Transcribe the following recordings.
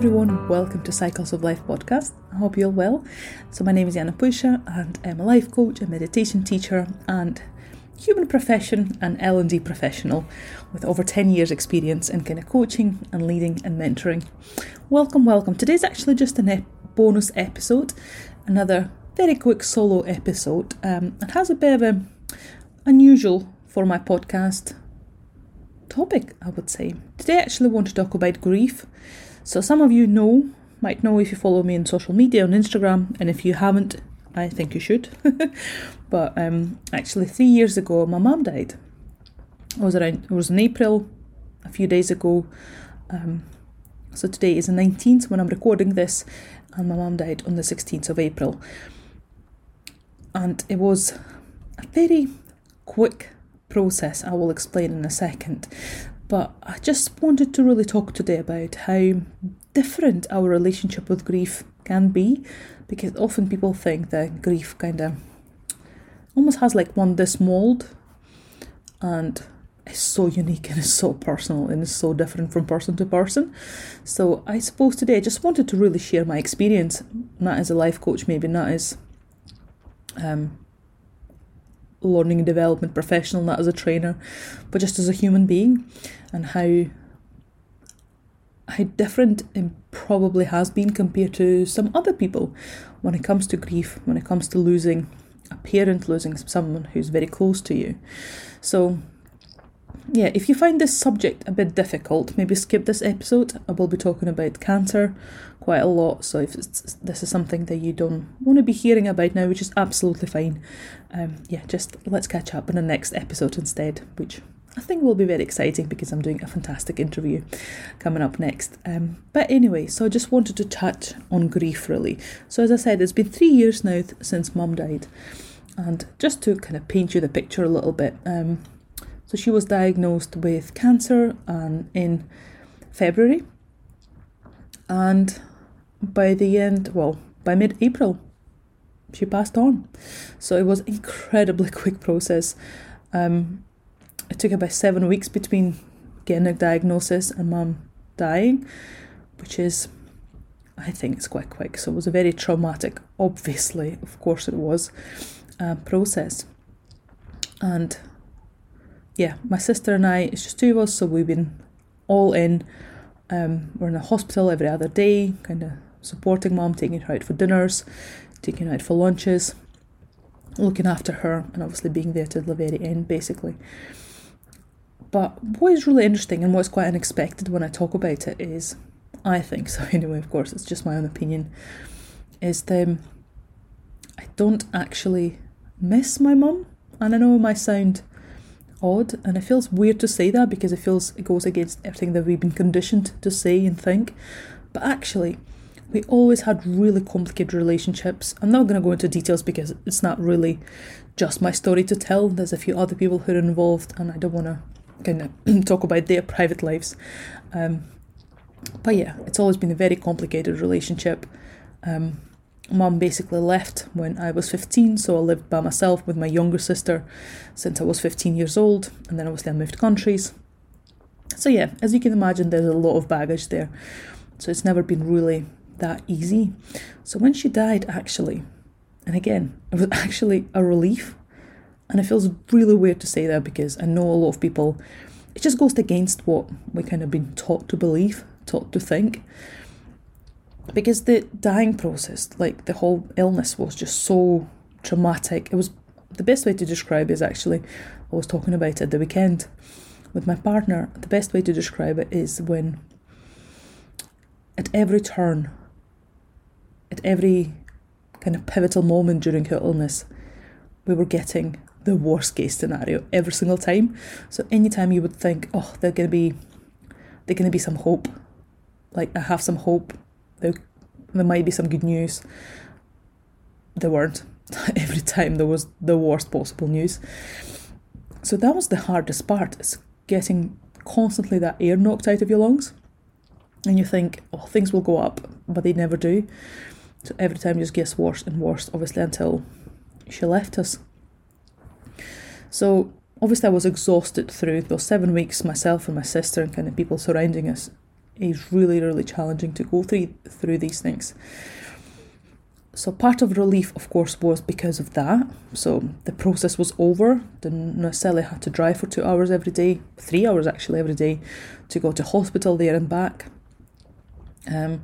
everyone, welcome to Cycles of Life podcast. I hope you're well. So, my name is Yana Pusha, and I'm a life coach, a meditation teacher, and human profession and L&D professional with over 10 years experience in kind of coaching and leading and mentoring. Welcome, welcome. Today's actually just a ep- bonus episode, another very quick solo episode. Um, it has a bit of a unusual for my podcast topic, I would say. Today I actually want to talk about grief. So some of you know, might know if you follow me on social media on Instagram, and if you haven't, I think you should. but um, actually, three years ago, my mum died. It was around. It was in April, a few days ago. Um, so today is the nineteenth when I'm recording this, and my mum died on the sixteenth of April. And it was a very quick process. I will explain in a second. But I just wanted to really talk today about how different our relationship with grief can be because often people think that grief kind of almost has like one this mold and it's so unique and it's so personal and it's so different from person to person. So I suppose today I just wanted to really share my experience, not as a life coach, maybe not as um, learning and development professional, not as a trainer, but just as a human being, and how how different it probably has been compared to some other people when it comes to grief, when it comes to losing a parent, losing someone who's very close to you. So, yeah, if you find this subject a bit difficult, maybe skip this episode. I will be talking about cancer quite a lot. So, if this is something that you don't want to be hearing about now, which is absolutely fine, um, yeah, just let's catch up in the next episode instead, which I think will be very exciting because I'm doing a fantastic interview coming up next. Um, but anyway, so I just wanted to touch on grief really. So, as I said, it's been three years now th- since mum died. And just to kind of paint you the picture a little bit, um, so she was diagnosed with cancer um, in February. And by the end, well, by mid April, she passed on. So it was incredibly quick process. Um, it took about seven weeks between getting a diagnosis and mum dying, which is, I think, it's quite quick. So it was a very traumatic, obviously, of course it was, uh, process. And yeah, my sister and I, it's just two of us, so we've been all in. Um, we're in the hospital every other day, kind of supporting mum, taking her out for dinners, taking her out for lunches, looking after her, and obviously being there to the very end, basically. But what is really interesting and what's quite unexpected when I talk about it is, I think so anyway, of course, it's just my own opinion, is that I don't actually miss my mum. And I know might sound odd and it feels weird to say that because it feels it goes against everything that we've been conditioned to say and think. But actually, we always had really complicated relationships. I'm not going to go into details because it's not really just my story to tell. There's a few other people who are involved, and I don't want to kind of talk about their private lives. Um, but yeah, it's always been a very complicated relationship. Um, Mum basically left when I was 15, so I lived by myself with my younger sister since I was 15 years old, and then obviously I moved countries. So, yeah, as you can imagine, there's a lot of baggage there. So, it's never been really that easy. So, when she died, actually, and again, it was actually a relief and it feels really weird to say that because I know a lot of people, it just goes against what we kind of been taught to believe, taught to think. Because the dying process, like the whole illness, was just so traumatic. It was the best way to describe it is actually, I was talking about it the weekend with my partner. The best way to describe it is when at every turn, at every kind of pivotal moment during her illness, we were getting the worst case scenario every single time. So anytime you would think, oh, there's gonna be there's gonna be some hope. Like I have some hope. There there might be some good news. There weren't. every time there was the worst possible news. So that was the hardest part, is getting constantly that air knocked out of your lungs. And you think, oh, things will go up, but they never do. So every time just gets worse and worse, obviously, until she left us. So obviously, I was exhausted through those seven weeks, myself and my sister and kind of people surrounding us. Is really, really challenging to go through through these things. So part of relief, of course, was because of that. So the process was over. Didn't necessarily have to drive for two hours every day, three hours actually every day, to go to hospital there and back. Um,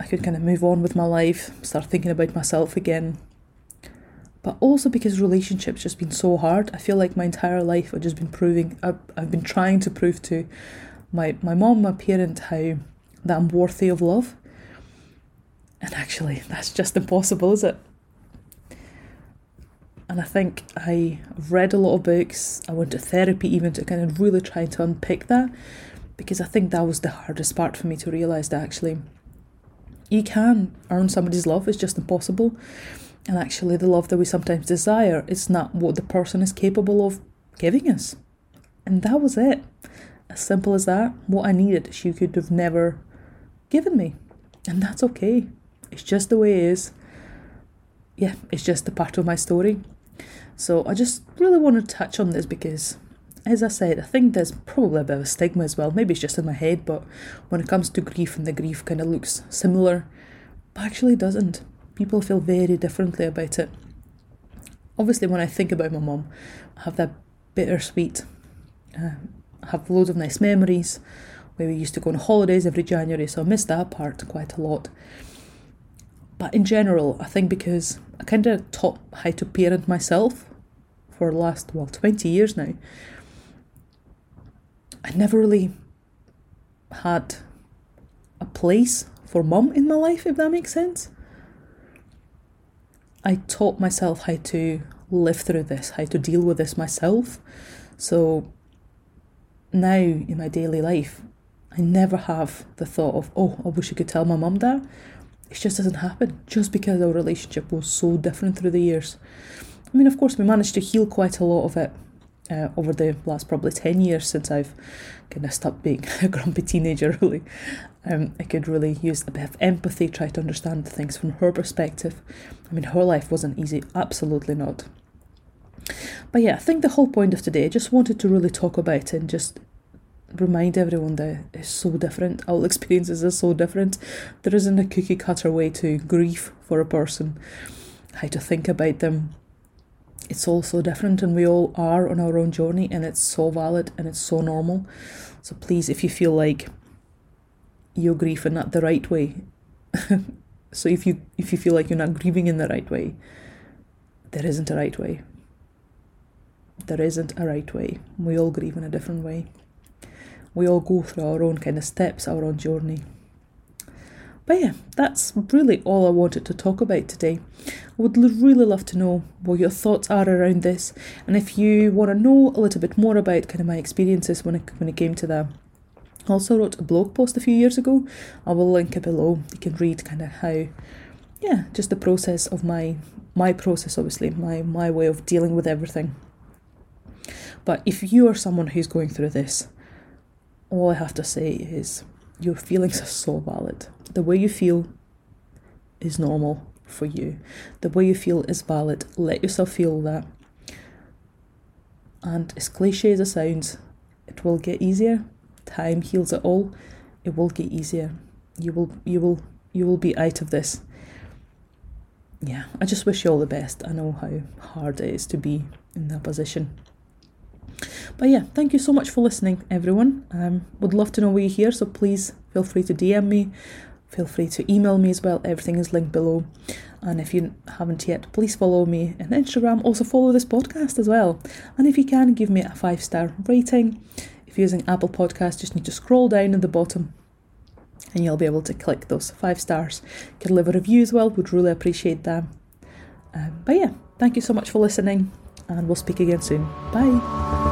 I could kind of move on with my life, start thinking about myself again. But also because relationships just been so hard. I feel like my entire life I've just been proving I've, I've been trying to prove to my my mom, my parent, how that I'm worthy of love. And actually that's just impossible, is it? And I think I read a lot of books. I went to therapy even to kind of really try to unpick that because I think that was the hardest part for me to realise that actually you can earn somebody's love, it's just impossible. And actually, the love that we sometimes desire is not what the person is capable of giving us. And that was it. As simple as that. What I needed, she could have never given me. And that's okay. It's just the way it is. Yeah, it's just a part of my story. So I just really want to touch on this because as I said, I think there's probably a bit of a stigma as well. Maybe it's just in my head, but when it comes to grief and the grief kind of looks similar, but actually doesn't. People feel very differently about it. Obviously, when I think about my mum, I have that bittersweet, uh, have loads of nice memories where we used to go on holidays every January, so I miss that part quite a lot. But in general, I think because I kind of taught how to parent myself for the last, well, 20 years now, I never really had a place for mum in my life, if that makes sense. I taught myself how to live through this, how to deal with this myself. So now in my daily life, I never have the thought of, oh, I wish I could tell my mum that. It just doesn't happen, just because our relationship was so different through the years. I mean, of course, we managed to heal quite a lot of it uh, over the last probably 10 years since I've kind of stopped being a grumpy teenager, really. Um, I could really use a bit of empathy, try to understand things from her perspective. I mean, her life wasn't easy, absolutely not. But yeah, I think the whole point of today, I just wanted to really talk about it and just remind everyone that it's so different. All experiences are so different. There isn't a cookie cutter way to grief for a person, how to think about them, it's all so different and we all are on our own journey and it's so valid and it's so normal. So please, if you feel like you're grieving not the right way, so if you if you feel like you're not grieving in the right way, there isn't a right way. There isn't a right way. We all grieve in a different way. We all go through our own kind of steps, our own journey. But yeah, that's really all I wanted to talk about today. I would really love to know what your thoughts are around this, and if you want to know a little bit more about kind of my experiences when it when it came to that. I also wrote a blog post a few years ago. I will link it below. You can read kind of how, yeah, just the process of my my process, obviously my my way of dealing with everything. But if you are someone who's going through this, all I have to say is your feelings are so valid. The way you feel is normal for you. The way you feel is valid. Let yourself feel that. And as cliche as it sounds, it will get easier. Time heals it all. It will get easier. You will you will you will be out of this. Yeah, I just wish you all the best. I know how hard it is to be in that position. But yeah, thank you so much for listening, everyone. Um, would love to know where you're here, so please feel free to DM me. Feel free to email me as well. Everything is linked below. And if you haven't yet, please follow me on Instagram. Also follow this podcast as well. And if you can, give me a five star rating. If you're using Apple Podcast, just need to scroll down at the bottom and you'll be able to click those five stars. You can leave a review as well, would really appreciate that. Um, but yeah, thank you so much for listening, and we'll speak again soon. Bye.